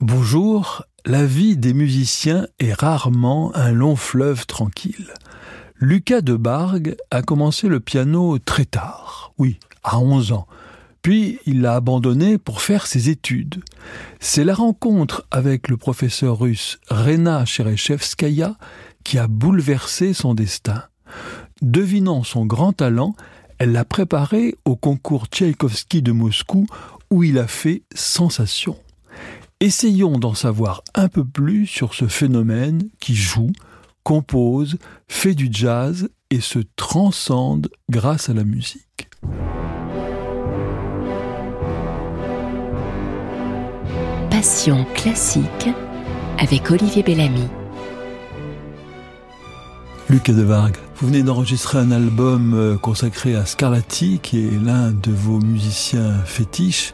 Bonjour, la vie des musiciens est rarement un long fleuve tranquille. Lucas de Bargue a commencé le piano très tard, oui, à 11 ans. Puis il l'a abandonné pour faire ses études. C'est la rencontre avec le professeur russe Rena Cherechevskaya qui a bouleversé son destin. Devinant son grand talent, elle l'a préparé au concours Tchaïkovski de Moscou où il a fait sensation. Essayons d'en savoir un peu plus sur ce phénomène qui joue, compose, fait du jazz et se transcende grâce à la musique. Passion classique avec Olivier Bellamy. Lucas de Vargue, vous venez d'enregistrer un album euh, consacré à Scarlatti, qui est l'un de vos musiciens fétiches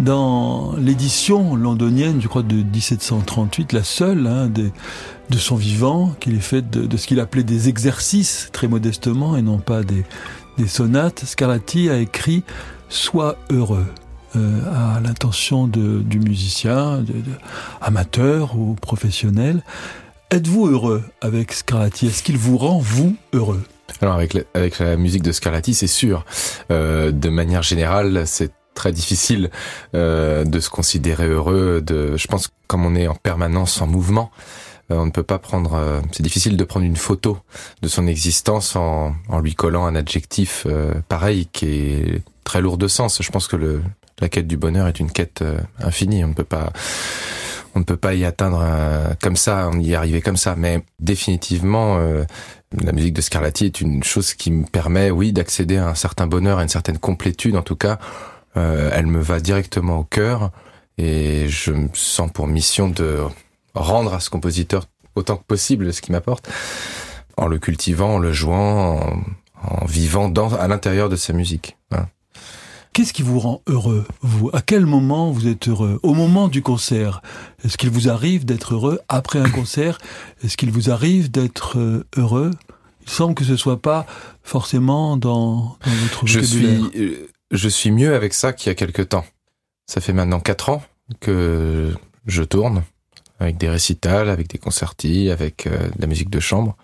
dans l'édition londonienne, je crois, de 1738, la seule hein, de son vivant, qu'il est fait de, ce qu'il appelait des exercices, très modestement, et non pas des, sonates, Scarlatti a écrit Sois heureux. Euh, à l'intention du musicien, amateur ou professionnel. Êtes-vous heureux avec Scarlatti? Est-ce qu'il vous rend, vous, heureux? Alors avec la, avec la musique de Scarlatti, c'est sûr. Euh, de manière générale, c'est très difficile euh, de se considérer heureux. De, je pense comme on est en permanence en mouvement, euh, on ne peut pas prendre. Euh, c'est difficile de prendre une photo de son existence en, en lui collant un adjectif euh, pareil qui est très lourd de sens. Je pense que le, la quête du bonheur est une quête infinie. On ne peut pas. On ne peut pas y atteindre comme ça, on y arriver comme ça. Mais définitivement, la musique de Scarlatti est une chose qui me permet, oui, d'accéder à un certain bonheur, à une certaine complétude, en tout cas, euh, elle me va directement au cœur et je me sens pour mission de rendre à ce compositeur autant que possible ce qu'il m'apporte en le cultivant, en le jouant, en, vivant dans, à l'intérieur de sa musique. Qu'est-ce qui vous rend heureux, vous? À quel moment vous êtes heureux? Au moment du concert Est-ce qu'il vous arrive d'être heureux? Après un concert Est-ce qu'il vous arrive d'être euh, heureux? Il semble que ce soit pas forcément dans, dans votre Je suis euh, je suis mieux avec ça qu'il y a quelques temps. Ça fait maintenant quatre ans que je tourne avec des récitals, avec des concertis, avec euh, de la musique de chambre.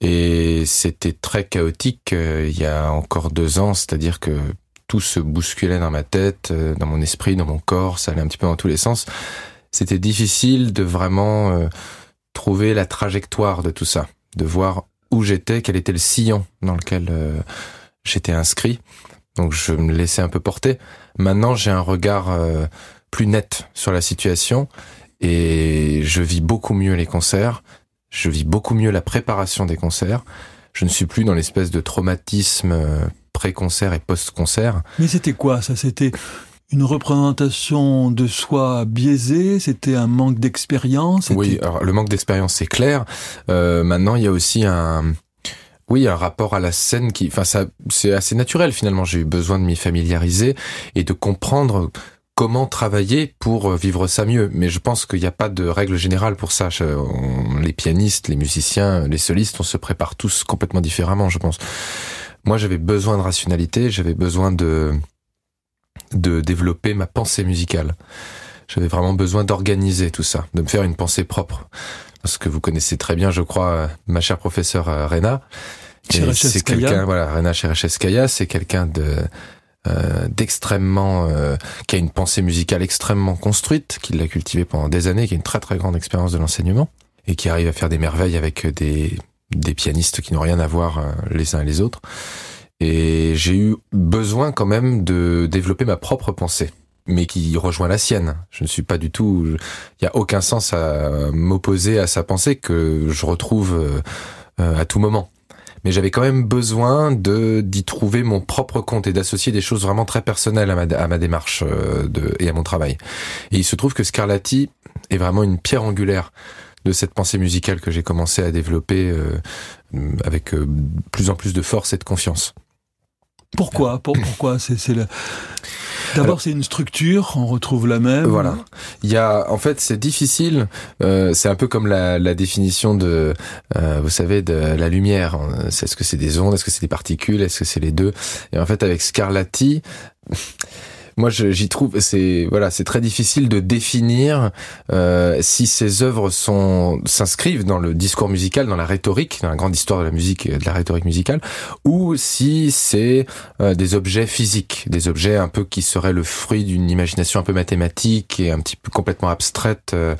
Et c'était très chaotique euh, il y a encore deux ans, c'est-à-dire que tout se bousculait dans ma tête, euh, dans mon esprit, dans mon corps, ça allait un petit peu dans tous les sens. C'était difficile de vraiment trouver la trajectoire de tout ça, de voir où j'étais, quel était le sillon dans lequel j'étais inscrit. Donc je me laissais un peu porter. Maintenant, j'ai un regard euh, plus net sur la situation et je vis beaucoup mieux les concerts. Je vis beaucoup mieux la préparation des concerts. Je ne suis plus dans l'espèce de traumatisme euh, pré-concert et post-concert. Mais c'était quoi ça? C'était une représentation de soi biaisée, c'était un manque d'expérience? Oui, alors le manque d'expérience c'est clair. Euh, maintenant il y a aussi un, oui, un rapport à la scène qui, enfin, ça, c'est assez naturel finalement. J'ai eu besoin de m'y familiariser et de comprendre comment travailler pour vivre ça mieux. Mais je pense qu'il n'y a pas de règle générale pour ça. les pianistes, les musiciens, les solistes, on se prépare tous complètement différemment, je pense. Moi, j'avais besoin de rationalité, j'avais besoin de de développer ma pensée musicale. J'avais vraiment besoin d'organiser tout ça, de me faire une pensée propre. Parce que vous connaissez très bien, je crois, ma chère professeure euh, Rena, c'est quelqu'un, voilà, Rena c'est quelqu'un de euh, d'extrêmement euh, qui a une pensée musicale extrêmement construite, qui l'a cultivée pendant des années, qui a une très très grande expérience de l'enseignement et qui arrive à faire des merveilles avec des des pianistes qui n'ont rien à voir euh, les uns et les autres. Et j'ai eu besoin quand même de développer ma propre pensée mais qui rejoint la sienne. Je ne suis pas du tout, il y a aucun sens à m'opposer à sa pensée que je retrouve à tout moment mais j'avais quand même besoin de d'y trouver mon propre compte et d'associer des choses vraiment très personnelles à ma, à ma démarche euh, de, et à mon travail. Et il se trouve que Scarlatti est vraiment une pierre angulaire de cette pensée musicale que j'ai commencé à développer euh, avec euh, plus en plus de force et de confiance. Pourquoi? Pourquoi? C'est D'abord, c'est une structure, on retrouve la même. Voilà. Il y a, en fait, c'est difficile. Euh, c'est un peu comme la, la définition de, euh, vous savez, de la lumière. Est-ce que c'est des ondes? Est-ce que c'est des particules? Est-ce que c'est les deux? Et en fait, avec Scarlatti. Moi j'y trouve c'est voilà c'est très difficile de définir euh, si ces œuvres sont s'inscrivent dans le discours musical, dans la rhétorique, dans la grande histoire de la musique et de la rhétorique musicale, ou si c'est euh, des objets physiques, des objets un peu qui seraient le fruit d'une imagination un peu mathématique et un petit peu complètement abstraite, euh,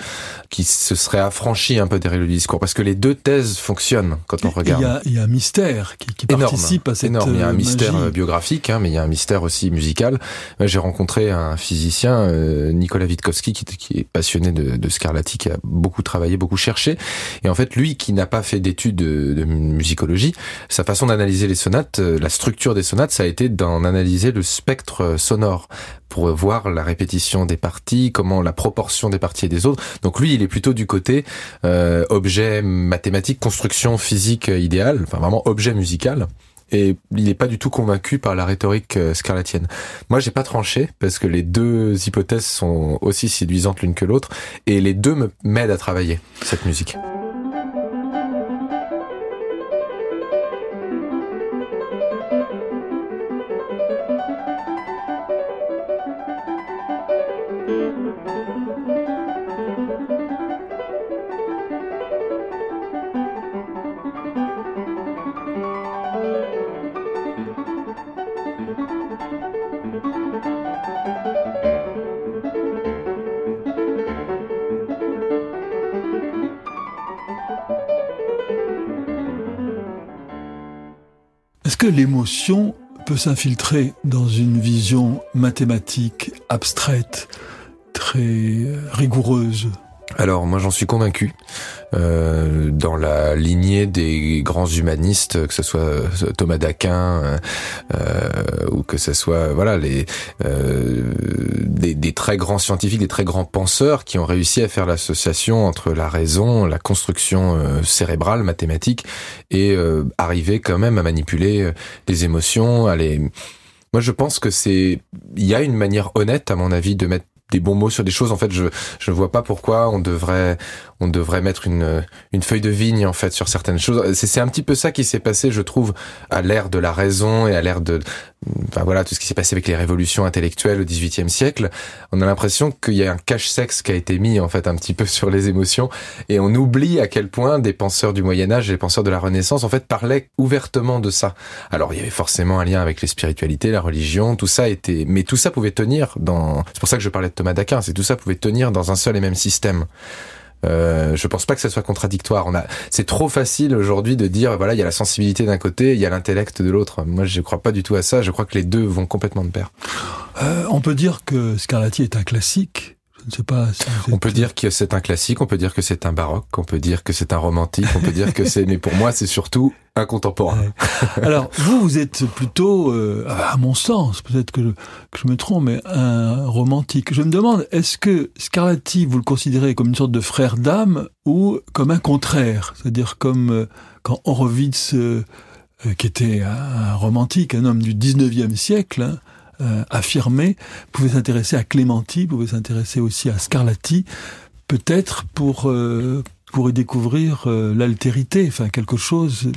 qui se serait affranchie un peu des règles du discours, parce que les deux thèses fonctionnent quand on regarde. Il y a, il y a un mystère qui, qui participe à cette énorme. Il y a un mystère magie. biographique, hein, mais il y a un mystère aussi musical. J'ai rencontré un physicien, euh, Nicolas Witkowski, qui, qui, est passionné de, de Scarlatti, qui a beaucoup travaillé, beaucoup cherché. Et en fait, lui qui n'a pas fait d'études de, de, musicologie, sa façon d'analyser les sonates, la structure des sonates, ça a été d'en analyser le spectre sonore pour voir la répétition des parties, comment la proportion des parties et des autres. Donc lui, il est plutôt du côté euh, objet mathématique, construction physique idéale, enfin vraiment objet musical et il n'est pas du tout convaincu par la rhétorique scarlattienne. Moi, j'ai pas tranché parce que les deux hypothèses sont aussi séduisantes l'une que l'autre et les deux me m'aident à travailler cette musique. Que l'émotion peut s'infiltrer dans une vision mathématique, abstraite, très rigoureuse alors moi j'en suis convaincu euh, dans la lignée des grands humanistes que ce soit euh, Thomas d'Aquin euh, ou que ce soit voilà les euh, des, très grands scientifiques des très grands penseurs qui ont réussi à faire l'association entre la raison la construction euh, cérébrale mathématique et euh, arriver quand même à manipuler les émotions à moi je pense que c'est il y a une manière honnête à mon avis de mettre des bons mots sur des choses. En fait, je je vois pas pourquoi on devrait on devrait mettre une une feuille de vigne en fait sur certaines choses. C'est c'est un petit peu ça qui s'est passé, je trouve, à l'ère de la raison et à l'ère de enfin voilà tout ce qui s'est passé avec les révolutions intellectuelles au XVIIIe siècle. On a l'impression qu'il y a un cache-sexe qui a été mis en fait un petit peu sur les émotions et on oublie à quel point des penseurs du Moyen Âge et les penseurs de la Renaissance en fait parlaient ouvertement de ça. Alors il y avait forcément un lien avec les spiritualités, la religion, tout ça était, mais tout ça pouvait tenir dans. C'est pour ça que je parlais de Thomas c'est tout ça pouvait tenir dans un seul et même système. Euh, je pense pas que ça soit contradictoire. On a, c'est trop facile aujourd'hui de dire voilà, il y a la sensibilité d'un côté, il y a l'intellect de l'autre. Moi, je crois pas du tout à ça. Je crois que les deux vont complètement de pair. Euh, on peut dire que Scarlatti est un classique. Je ne sais pas. Si on peut dire que c'est un classique, on peut dire que c'est un baroque, on peut dire que c'est un romantique, on peut dire que c'est. Mais pour moi, c'est surtout un contemporain. Alors, vous, vous êtes plutôt, euh, à mon sens, peut-être que, que, je me trompe, mais un romantique. Je me demande, est-ce que Scarlatti, vous le considérez comme une sorte de frère d'âme ou comme un contraire? C'est-à-dire comme euh, quand Horowitz, euh, qui était un, romantique, un homme du 19e siècle, hein, euh, affirmé, pouvait s'intéresser à Clémenti, pouvait s'intéresser aussi à Scarlatti, peut-être pour euh, pour y découvrir euh, l'altérité, enfin quelque chose.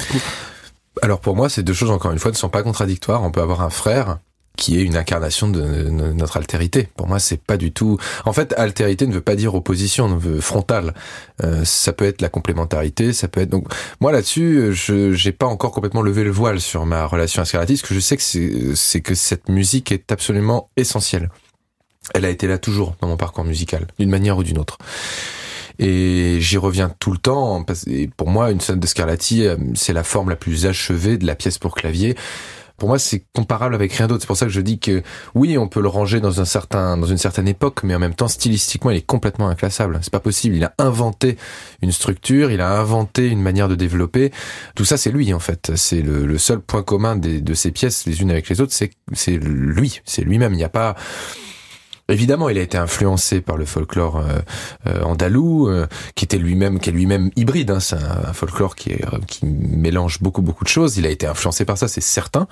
Alors pour moi, ces deux choses encore une fois ne sont pas contradictoires. On peut avoir un frère qui est une incarnation de notre altérité. Pour moi, c'est pas du tout. En fait, altérité ne veut pas dire opposition, veut frontale. Euh, ça peut être la complémentarité, ça peut être. Donc, moi là-dessus, je j'ai pas encore complètement levé le voile sur ma relation à Scarlatti. Ce que je sais que c'est, que cette musique est absolument essentielle. Elle a été là toujours dans mon parcours musical, d'une manière ou d'une autre. Et j'y reviens tout le temps. Et pour moi, une scène de Scarlatti, euh, c'est la forme la plus achevée de la pièce pour clavier pour moi, c'est comparable avec rien d'autre. C'est pour ça que je dis que oui, on peut le ranger dans un certain, dans une certaine époque, mais en même temps, stylistiquement, il est complètement inclassable. C'est pas possible. Il a inventé une structure, il a inventé une manière de développer. Tout ça, c'est lui, en fait. C'est le, le, seul point commun des, de ces pièces, les unes avec les autres, c'est, c'est lui. C'est lui-même. Il n'y a pas, Évidemment, il a été influencé par le folklore euh, euh, andalou, euh, qui était lui-même, qui est lui-même hybride. Hein, c'est un, folklore qui, qui mélange beaucoup beaucoup de choses. Il a été influencé par ça, c'est certain.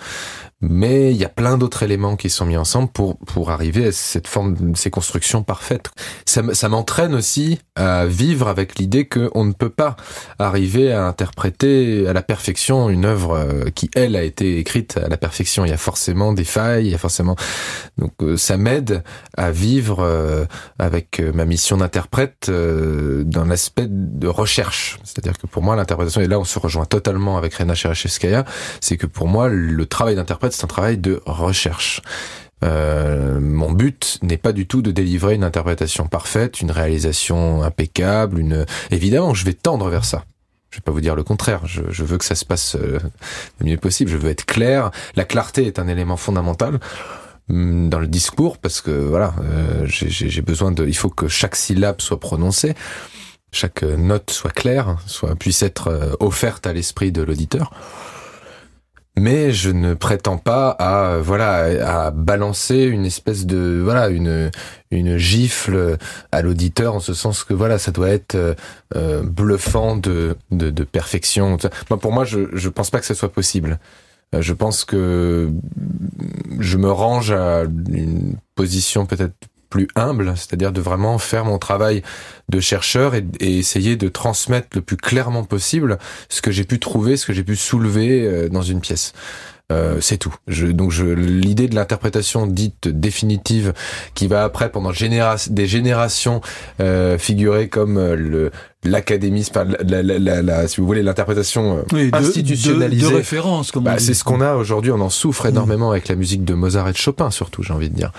Mais il y a plein d'autres éléments qui sont mis ensemble pour pour arriver à cette forme, ces constructions parfaites. Ça, ça m'entraîne aussi à vivre avec l'idée que on ne peut pas arriver à interpréter à la perfection une œuvre euh, qui elle a été écrite à la perfection. Il y a forcément des failles, il y a forcément donc euh, ça m'aide à vivre euh, avec ma mission d'interprète dans l'aspect de recherche. C'est-à-dire que pour moi l'interprétation et là on se rejoint totalement avec Rena Cherachevskaya, c'est que pour moi le travail d'interprète c'est un travail de recherche. Euh, mon but n'est pas du tout de délivrer une interprétation parfaite, une réalisation impeccable. Évidemment, je vais tendre vers ça. Je vais pas vous dire le contraire. Je, veux que ça se passe euh, le mieux possible. Je veux être clair. La clarté est un élément fondamental hum, dans le discours parce que voilà, euh, j'ai besoin de. Il faut que chaque syllabe soit prononcée, chaque note soit claire, puisse être offerte à l'esprit de l'auditeur mais je ne prétends pas à voilà à balancer une espèce de voilà une une gifle à l'auditeur en ce sens que voilà ça doit être euh, bluffant de, de, de perfection. Moi pour moi je je pense pas que ce soit possible. Euh, je pense que je me range à une position peut-être plus humble, c'est-à-dire de vraiment faire mon travail de chercheur et, essayer de transmettre le plus clairement possible ce que j'ai pu trouver, ce que j'ai pu soulever euh, dans une pièce. Euh, c'est tout. Je, donc je, l'idée de l'interprétation dite définitive, qui va après pendant généra des générations euh, figurer comme euh, le l'académisme, la, la, la, la, si vous voulez, l'interprétation euh, institutionnalisée. De, référence, bah, C'est ce qu'on a aujourd'hui. On en souffre énormément avec la musique de Mozart et de Chopin, surtout, j'ai envie de dire.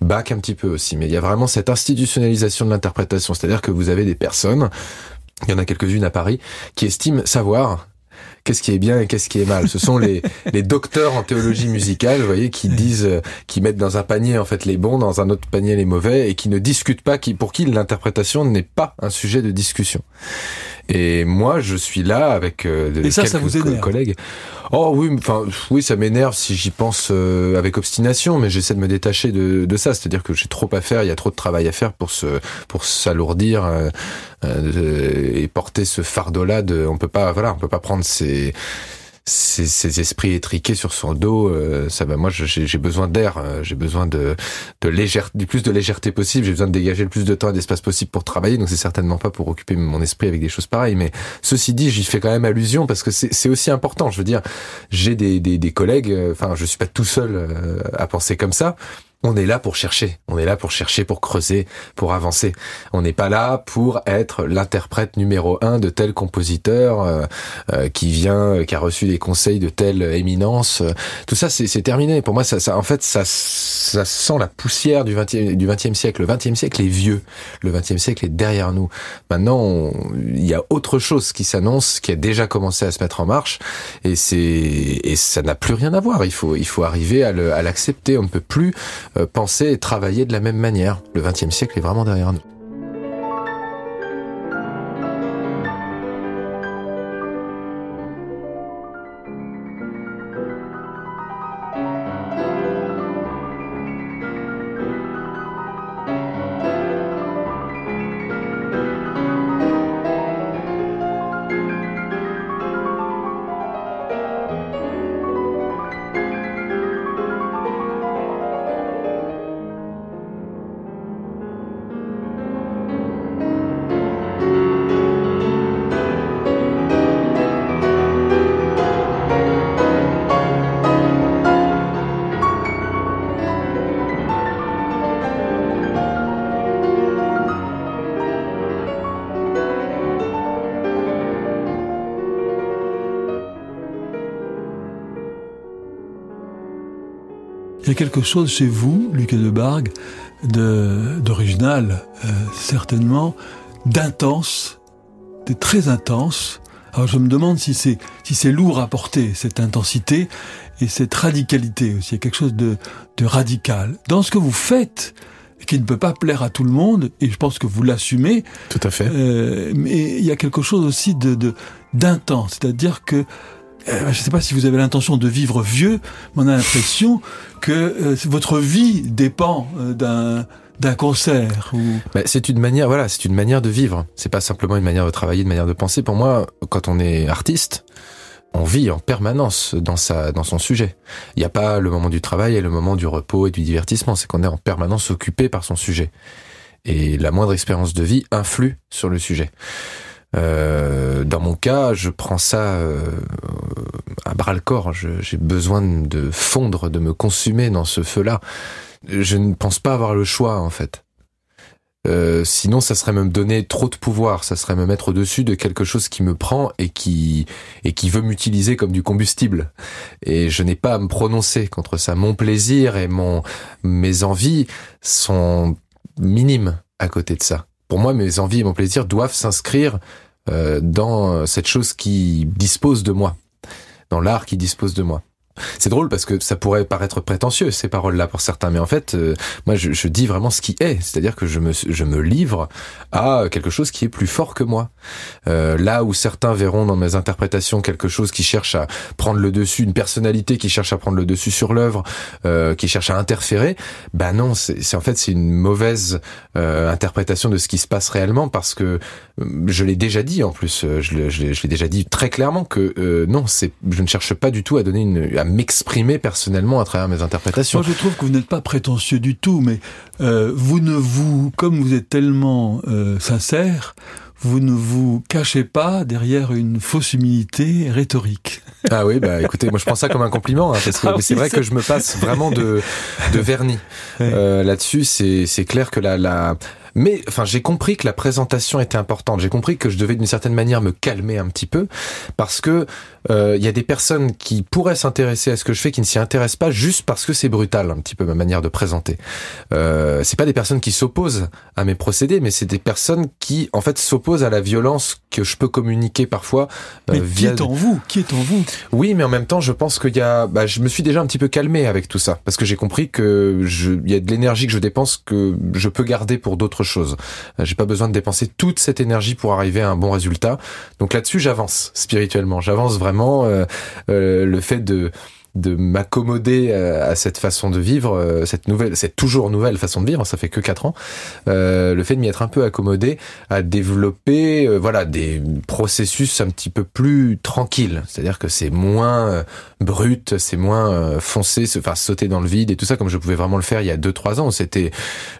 Bach un petit peu aussi, mais il y a vraiment cette institutionnalisation de l'interprétation, c'est-à-dire que vous avez des personnes il y en a quelques-unes à Paris qui estiment savoir qu'est-ce qui est bien et qu'est-ce qui est mal. Ce sont les, les docteurs en théologie musicale, vous voyez, qui disent, euh, qui mettent dans un panier en fait les bons, dans un autre panier les mauvais, et qui ne discutent pas, qui pour qui l'interprétation n'est pas un sujet de discussion. Et moi, je suis là avec euh, et ça, ça vous collègues. Oh oui, enfin oui, ça m'énerve si j'y pense euh, avec obstination, mais j'essaie de me détacher de, de ça. C'est-à-dire que j'ai trop à faire, il y a trop de travail à faire pour se pour s'alourdir euh, euh et porter ce fardeau-là. De, on peut pas, voilà, on peut pas prendre ces ces, esprits étriqués sur son dos, euh, ça va. Moi, j'ai besoin d'air, euh, j'ai besoin de, de légèreté, du plus de légèreté possible. J'ai besoin de dégager le plus de temps et d'espace possible pour travailler. Donc, c'est certainement pas pour occuper mon esprit avec des choses pareilles. Mais ceci dit, j'y fais quand même allusion parce que c'est aussi important. Je veux dire, j'ai des, des, des, collègues. Euh, enfin, je suis pas tout seul à penser comme ça. On est là pour chercher, on est là pour chercher, pour creuser, pour avancer. On n'est pas là pour être l'interprète numéro un de tel compositeur euh, euh, qui vient, qui a reçu des conseils de telle éminence. Tout ça, c'est terminé. Pour moi, ça, ça, en fait, ça, ça sent la poussière du 20 du 20e siècle. Le 20e siècle est vieux. Le 20e siècle est derrière nous. Maintenant, il y a autre chose qui s'annonce, qui a déjà commencé à se mettre en marche, et et ça n'a plus rien à voir. Il faut il faut arriver à l'accepter. On ne peut plus euh, penser et travailler de la même manière. Le XXe siècle est vraiment derrière nous. Il y a quelque chose chez vous, Lucas de Bargue, d'original, euh, certainement, d'intense, de très intense. Alors je me demande si c'est si c'est lourd à porter cette intensité et cette radicalité aussi. Il y a quelque chose de, de radical dans ce que vous faites qui ne peut pas plaire à tout le monde et je pense que vous l'assumez. Tout à fait. Euh, mais il y a quelque chose aussi de d'intense, c'est-à-dire que euh, je ne sais pas si vous avez l'intention de vivre vieux, mais on a l'impression que euh, votre vie dépend euh, d'un d'un concert ou... c'est une manière voilà c'est une manière de vivre c'est pas simplement une manière de travailler une manière de penser pour moi quand on est artiste on vit en permanence dans sa dans son sujet. Il n'y a pas le moment du travail et le moment du repos et du divertissement, c'est qu'on est en permanence occupé par son sujet. Et la moindre expérience de vie influe sur le sujet. Euh, dans mon cas, je prends ça euh, à bras le corps. J'ai besoin de fondre, de me consumer dans ce feu-là. Je ne pense pas avoir le choix en fait. Euh, sinon, ça serait me donner trop de pouvoir, ça serait me mettre au-dessus de quelque chose qui me prend et qui et qui veut m'utiliser comme du combustible. Et je n'ai pas à me prononcer contre ça. Mon plaisir et mon mes envies sont minimes à côté de ça. Pour moi, mes envies et mon plaisir doivent s'inscrire euh, dans cette chose qui dispose de moi, dans l'art qui dispose de moi. C'est drôle parce que ça pourrait paraître prétentieux ces paroles-là pour certains, mais en fait, euh, moi, je, je, dis vraiment ce qui est, c'est-à-dire que je me, je me livre à quelque chose qui est plus fort que moi. Euh, là où certains verront dans mes interprétations quelque chose qui cherche à prendre le dessus, une personnalité qui cherche à prendre le dessus sur l'œuvre, euh, qui cherche à interférer, ben non, c'est en fait c'est une mauvaise euh, interprétation de ce qui se passe réellement parce que euh, je l'ai déjà dit en plus, euh, je l'ai déjà dit très clairement que non, c'est je ne cherche pas du tout à donner une à m'exprimer personnellement à travers mes interprétations. Moi, je trouve que vous n'êtes pas prétentieux du tout, mais euh, vous ne vous, comme vous êtes tellement euh, sincère, vous ne vous cachez pas derrière une fausse humilité rhétorique. Ah oui, bah écoutez, moi je prends ça comme un compliment, hein, parce que ah oui, c'est vrai que je me passe vraiment de, de vernis. Euh, Là-dessus, c'est clair que la, la, mais enfin, j'ai compris que la présentation était importante. J'ai compris que je devais d'une certaine manière me calmer un petit peu parce que euh, il y a des personnes qui pourraient s'intéresser à ce que je fais qui ne s'y intéressent pas juste parce que c'est brutal un petit peu ma manière de présenter. Euh, c'est pas des personnes qui s'opposent à mes procédés, mais c'est des personnes qui en fait s'opposent à la violence que je peux communiquer parfois. Euh, mais via... qui est en vous? Qui est en vous? Oui, mais en même temps, je pense qu'il y a, bah, je me suis déjà un petit peu calmé avec tout ça parce que j'ai compris que je, il y a de l'énergie que je dépense que je peux garder pour d'autres choses. Euh, j'ai pas besoin de dépenser toute cette énergie pour arriver à un bon résultat. Donc là-dessus, j'avance spirituellement. J'avance vraiment. Euh, euh, le fait de de m'accommoder euh, à cette façon de vivre, euh, cette nouvelle, cette toujours nouvelle façon de vivre, ça fait que quatre ans, euh, le fait de m'y être un peu accommodé à développer, euh, voilà, des processus un petit peu plus tranquilles. C'est-à-dire que c'est moins brut, c'est moins foncé, se faire sauter dans le vide et tout ça, comme je pouvais vraiment le faire il y a deux trois ans. C'était,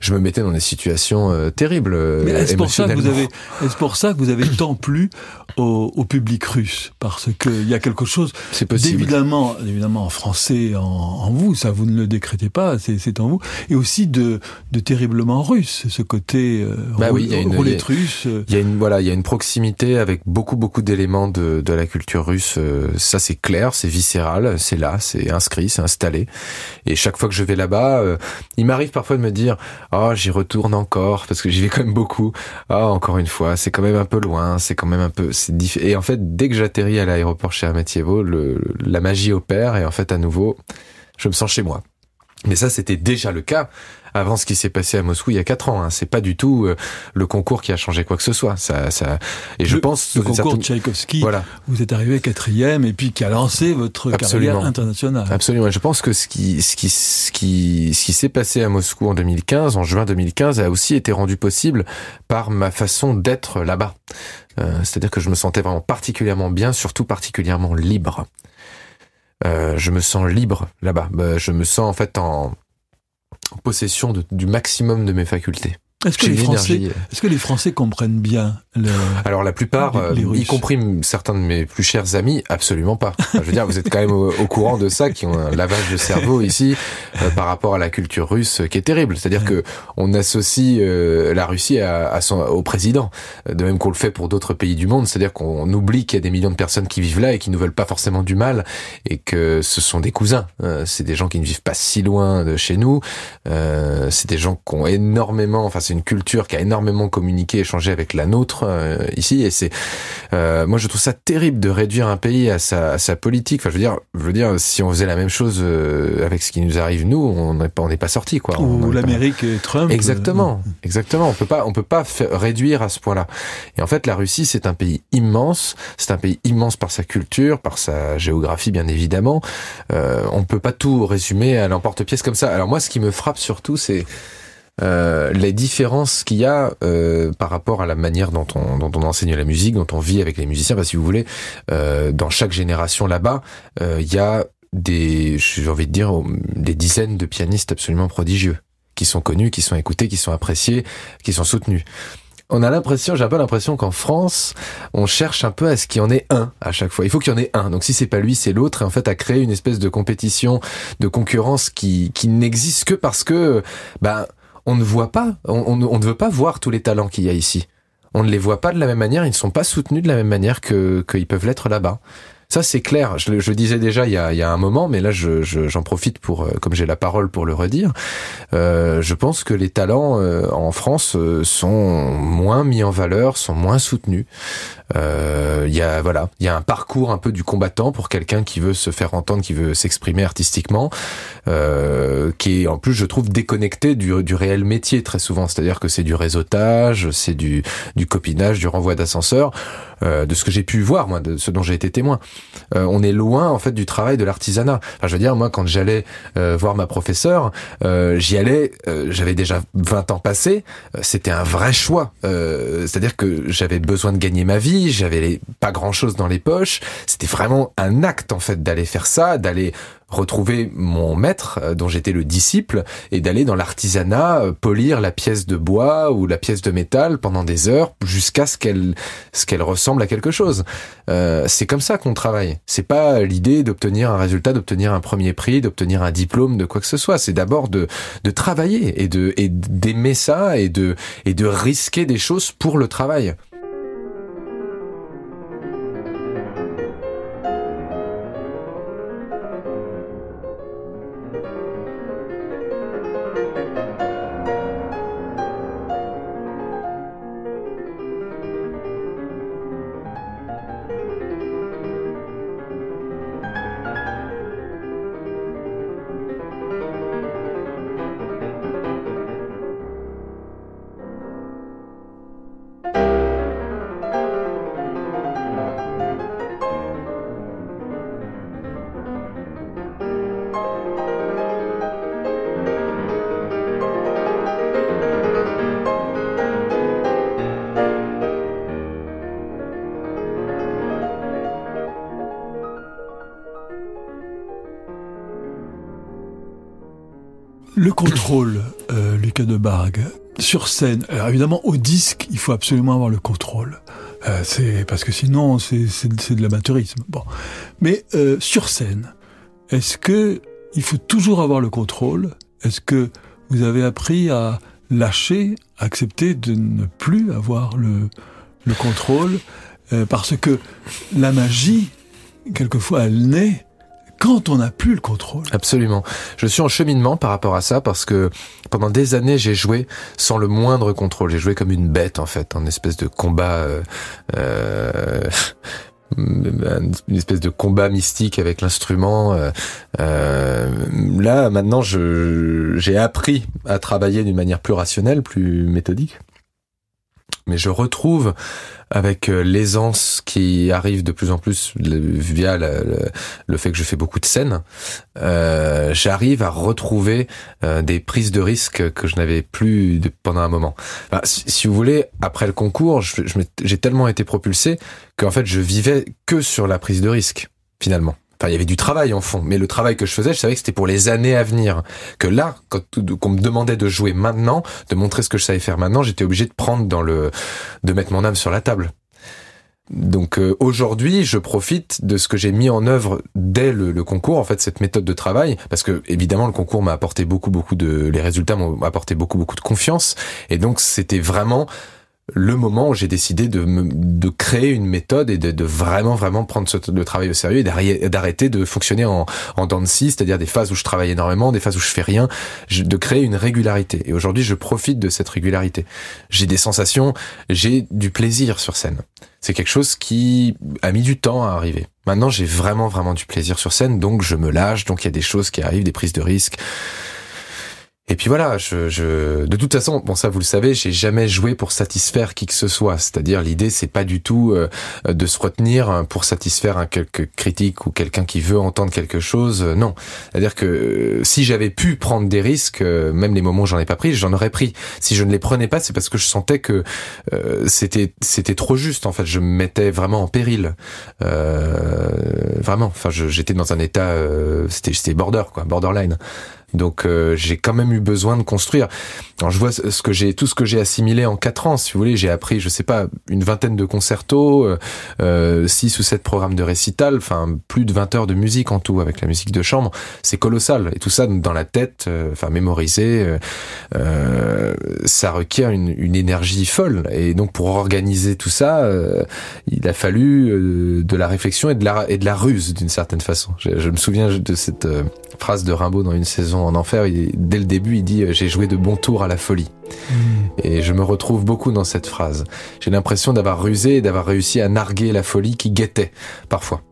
je me mettais dans des situations terribles. Mais est-ce pour ça que vous avez, est-ce pour ça que vous avez tant plu au, au public russe, parce qu'il y a quelque chose, c'est possible, évidemment, évidemment français en, en, vous, ça vous ne le décrétez pas, c'est en vous, et aussi de, de terriblement russe, ce côté euh, bah oui, il y a une, roulette russe. Il y a une voilà, il y a une proximité avec beaucoup beaucoup d'éléments de, de la culture russe. Euh, ça c'est clair, c'est viscéral, c'est là, c'est inscrit, c'est installé. Et chaque fois que je vais là-bas, euh, il m'arrive parfois de me dire, oh j'y retourne encore parce que j'y vais quand même beaucoup. Ah oh, encore une fois, c'est quand même un peu loin, c'est quand même un peu, c'est et en fait dès que j'atterris à l'aéroport chez Amatievo, le, la magie opère et en fait à nouveau, je me sens chez moi. Mais ça, c'était déjà le cas avant ce qui s'est passé à Moscou il y a quatre ans. Hein. C'est pas du tout euh, le concours qui a changé quoi que ce soit. Ça, ça... Et je le, pense le concours de Tchaïkovski. Voilà. Vous êtes arrivé quatrième et puis qui a lancé votre Absolument. carrière internationale. Absolument. Je pense que ce qui, ce qui, ce qui, ce qui s'est passé à Moscou en 2015, en juin 2015, a aussi été rendu possible par ma façon d'être là-bas. Euh, C'est-à-dire que je me sentais vraiment particulièrement bien, surtout particulièrement libre. Euh, je me sens libre là-bas. Bah, je me sens en fait en, en possession de, du maximum de mes facultés. Est-ce que, les Français, est-ce que les Français comprennent bien le... Alors la plupart, les, les y compris certains de mes plus chers amis, absolument pas. Enfin, je veux dire, vous êtes quand même au, au, courant de ça, qui ont un lavage de cerveau ici euh, par rapport à la culture russe, qui est terrible. C'est-à-dire ouais. que on associe euh, la Russie à, à son, au président, de même qu'on le fait pour d'autres pays du monde. C'est-à-dire qu'on oublie qu'il y a des millions de personnes qui vivent là et qui ne veulent pas forcément du mal, et que ce sont des cousins. Euh, c'est des gens qui ne vivent pas si loin de chez nous. Euh, c'est des gens qui ont énormément, enfin c'est une culture qui a énormément communiqué, échangé avec la nôtre euh, ici. Et c'est, euh, moi, je trouve ça terrible de réduire un pays à sa, à sa, politique. Enfin, je veux dire, je veux dire, si on faisait la même chose euh, avec ce qui nous arrive nous, on n'est pas, on n'est pas sorti, quoi. Ou l'Amérique et Trump. Exactement, euh... exactement. On peut pas, on peut pas faire, réduire à ce point-là. Et en fait, la Russie, c'est un pays immense. C'est un pays immense par sa culture, par sa géographie, bien évidemment. Euh, on peut pas tout résumer à l'emporte-pièce comme ça. Alors moi, ce qui me frappe surtout, c'est euh, les différences qu'il y a euh, par rapport à la manière dont on, dont on enseigne la musique, dont on vit avec les musiciens. Bah, si vous voulez, euh, dans chaque génération là-bas, euh, il y a des, j'ai envie de dire, des dizaines de pianistes absolument prodigieux qui sont connus, qui sont écoutés, qui sont appréciés, qui sont soutenus on a l'impression, j'ai un peu l'impression qu'en France, on cherche un peu à ce qu'il y en ait un à chaque fois. Il faut qu'il y en ait un. Donc si c'est pas lui, c'est l'autre. Et en fait, à créer une espèce de compétition, de concurrence qui, qui n'existe que parce que, ben, on ne voit pas, on, ne veut pas voir tous les talents qu'il y a ici. On ne les voit pas de la même manière, ils ne sont pas soutenus de la même manière que qu'ils peuvent l'être là-bas. Ça, c'est clair. Je le disais déjà il y a, il y a un moment, mais là, j'en je, profite pour, euh, comme j'ai la parole pour le redire. Euh, je pense que les talents euh, en France euh, sont moins mis en valeur, sont moins soutenus. Il y a voilà, il y a un parcours un peu du combattant pour quelqu'un qui veut se faire entendre, qui veut s'exprimer artistiquement, qui est en plus, je trouve, déconnecté du, du réel métier très souvent. C'est-à-dire que c'est du réseautage, c'est du, du copinage, du renvoi d'ascenseur. Euh, de ce que j'ai pu voir, moi, de ce dont j'ai été témoin. Euh, on est loin, en fait, du travail de l'artisanat. Enfin, je veux dire, moi, quand j'allais euh, voir ma professeure, j'y allais, j'avais déjà 20 ans passés, c'était un vrai choix. C'est-à-dire que j'avais besoin de gagner ma vie, j'avais pas grand-chose dans les poches. C'était vraiment un acte, en fait, d'aller faire ça, d'aller retrouver mon maître euh, dont j'étais le disciple et d'aller dans l'artisanat euh, polir la pièce de bois ou la pièce de métal pendant des heures jusqu'à ce qu'elle ce qu'elle ressemble à quelque chose. Euh, c'est comme ça qu'on travaille. C'est pas l'idée d'obtenir un résultat, d'obtenir un premier prix, d'obtenir un diplôme, de quoi que ce soit. C'est d'abord de de travailler et de et d'aimer ça et de et de risquer des choses pour le travail. Contrôle, euh, Lucas de Bargue, sur scène. Alors évidemment, au disque, il faut absolument avoir le contrôle. Euh, c'est parce que sinon, c'est de l'amateurisme. Bon, mais euh, sur scène, est-ce que il faut toujours avoir le contrôle? Est-ce que vous avez appris à lâcher, accepter de ne plus avoir le, le contrôle? Euh, Parce que la magie, quelquefois, elle naît quand on n'a plus le contrôle. Absolument. Je suis en cheminement par rapport à ça parce que pendant des années j'ai joué sans le moindre contrôle. J'ai joué comme une bête en fait, en espèce de combat. Euh, euh, une espèce de combat mystique avec l'instrument. Euh, euh là, maintenant, j'ai appris à travailler d'une manière plus rationnelle, plus méthodique mais je retrouve avec euh, l'aisance qui arrive de plus en plus via le, fait que je fais beaucoup de scènes, euh, j'arrive à retrouver euh, des prises de risques que je n'avais plus pendant un moment. si, vous voulez, après le concours, j'ai tellement été propulsé qu'en fait je vivais que sur la prise de risque finalement. Enfin, il y avait du travail en fond, mais le travail que je faisais, je savais que c'était pour les années à venir. Que là, quand on me demandait de jouer maintenant, de montrer ce que je savais faire maintenant, j'étais obligé de prendre dans le, de mettre mon âme sur la table. Donc euh, aujourd'hui, je profite de ce que j'ai mis en œuvre dès le, le, concours, en fait, cette méthode de travail, parce que évidemment le concours m'a apporté beaucoup, beaucoup de, les résultats m'ont apporté beaucoup, beaucoup de confiance, et donc c'était vraiment le moment où j'ai décidé de, de créer une méthode et de, de vraiment vraiment prendre ce, le travail au sérieux et d'arrêter de fonctionner en, en dents de scie, c'est-à-dire des phases où je travaille énormément, des phases où je fais rien, de créer une régularité. Et aujourd'hui, je profite de cette régularité. J'ai des sensations, j'ai du plaisir sur scène. C'est quelque chose qui a mis du temps à arriver. Maintenant, j'ai vraiment vraiment du plaisir sur scène, donc je me lâche, donc il y a des choses qui arrivent, des prises de risques Et puis voilà, je, je, de toute façon, bon ça vous le savez, j'ai jamais joué pour satisfaire qui que ce soit. C'est-à-dire l'idée, c'est pas du tout euh, de se retenir pour satisfaire un quelque critique ou quelqu'un qui veut entendre quelque chose. Euh, non, c'est-à-dire que euh, si j'avais pu prendre des risques, même les moments où j'en ai pas pris, j'en aurais pris. Si je ne les prenais pas, c'est parce que je sentais que c'était c'était trop juste. En fait, je me mettais vraiment en péril. vraiment. Enfin, j'étais dans un état, c'était c'était border quoi, borderline. Donc euh, j'ai quand même eu besoin de construire. Alors je vois ce que j'ai, tout ce que j'ai assimilé en quatre ans, si vous voulez. J'ai appris, je sais pas, une vingtaine de concertos, euh, euh six ou sept programmes de récital, enfin plus de 20 heures de musique en tout avec la musique de chambre. C'est colossal et tout ça dans la tête, euh, enfin mémorisé. ça requiert une, une, énergie folle et donc pour organiser tout ça, il a fallu de la réflexion et de la et de la ruse d'une certaine façon. Je, je, me souviens de cette phrase de Rimbaud dans une saison en enfer, dès le début, il dit euh, j'ai joué de bons tours à la folie. Hmm. Et je me retrouve beaucoup dans cette phrase. J'ai l'impression d'avoir rusé et d'avoir réussi à narguer la folie qui guettait parfois.